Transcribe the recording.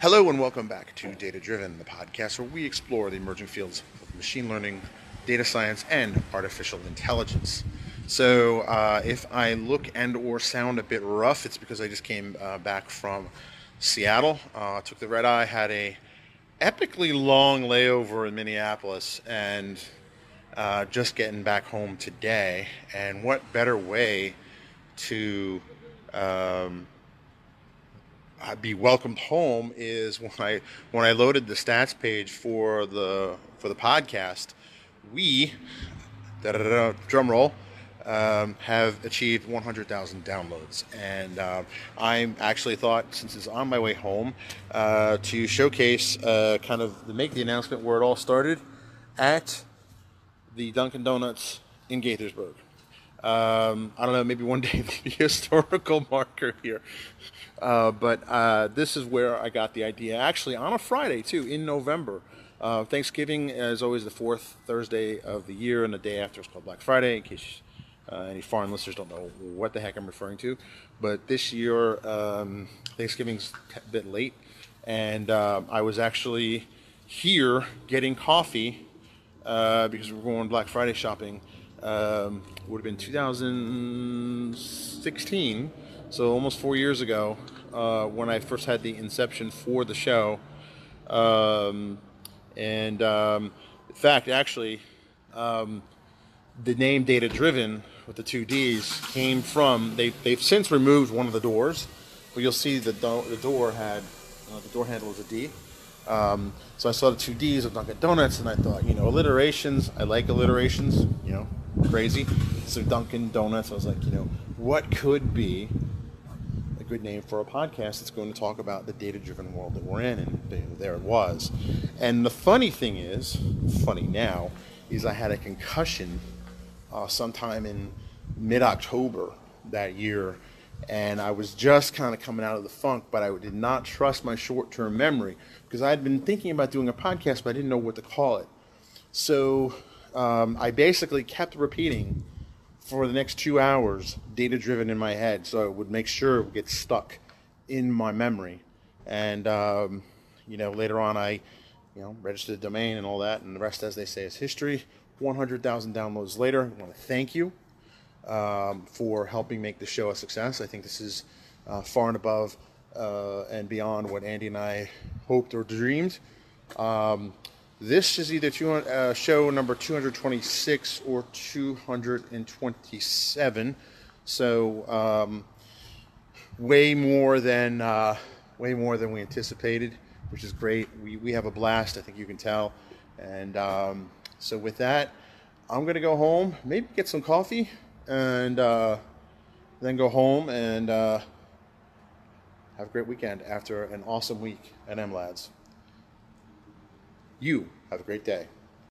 Hello and welcome back to Data Driven, the podcast where we explore the emerging fields of machine learning, data science, and artificial intelligence. So, uh, if I look and or sound a bit rough, it's because I just came uh, back from Seattle. Uh, took the red eye, had a epically long layover in Minneapolis, and uh, just getting back home today. And what better way to um, uh, be welcomed home is when I when I loaded the stats page for the for the podcast, we drum roll um, have achieved 100,000 downloads, and uh, I actually thought since it's on my way home uh, to showcase uh, kind of to make the announcement where it all started at the Dunkin' Donuts in Gaithersburg. Um, I don't know, maybe one day the historical marker here. Uh, but uh, this is where I got the idea. Actually, on a Friday, too, in November. Uh, Thanksgiving is always the fourth Thursday of the year, and the day after is called Black Friday, in case uh, any foreign listeners don't know what the heck I'm referring to. But this year, um, Thanksgiving's a bit late, and uh, I was actually here getting coffee uh, because we were going Black Friday shopping um, would have been 2016, so almost four years ago, uh, when I first had the inception for the show. Um, and um, in fact, actually, um, the name Data Driven with the two D's came from, they, they've since removed one of the doors, but you'll see the, do- the door had, uh, the door handle is a D. Um, so I saw the two D's of Dunkin' Donuts, and I thought, you know, alliterations. I like alliterations. You know, crazy. So Dunkin' Donuts. I was like, you know, what could be a good name for a podcast that's going to talk about the data-driven world that we're in? And there it was. And the funny thing is, funny now, is I had a concussion uh, sometime in mid-October that year and I was just kind of coming out of the funk, but I did not trust my short term memory because I had been thinking about doing a podcast, but I didn't know what to call it. So um, I basically kept repeating for the next two hours, data driven in my head, so it would make sure it would get stuck in my memory. And, um, you know, later on, I, you know, registered the domain and all that, and the rest, as they say, is history. 100,000 downloads later. I want to thank you um, for helping make the show a success. I think this is uh, far and above uh, and beyond what Andy and I hoped or dreamed. Um, this is either two, uh, show number 226 or 227. So um, way more than uh, way more than we anticipated, which is great. We, we have a blast. I think you can tell. And um, so with that, I'm gonna go home, maybe get some coffee, and uh, then go home and uh, have a great weekend after an awesome week at MLADS. You have a great day.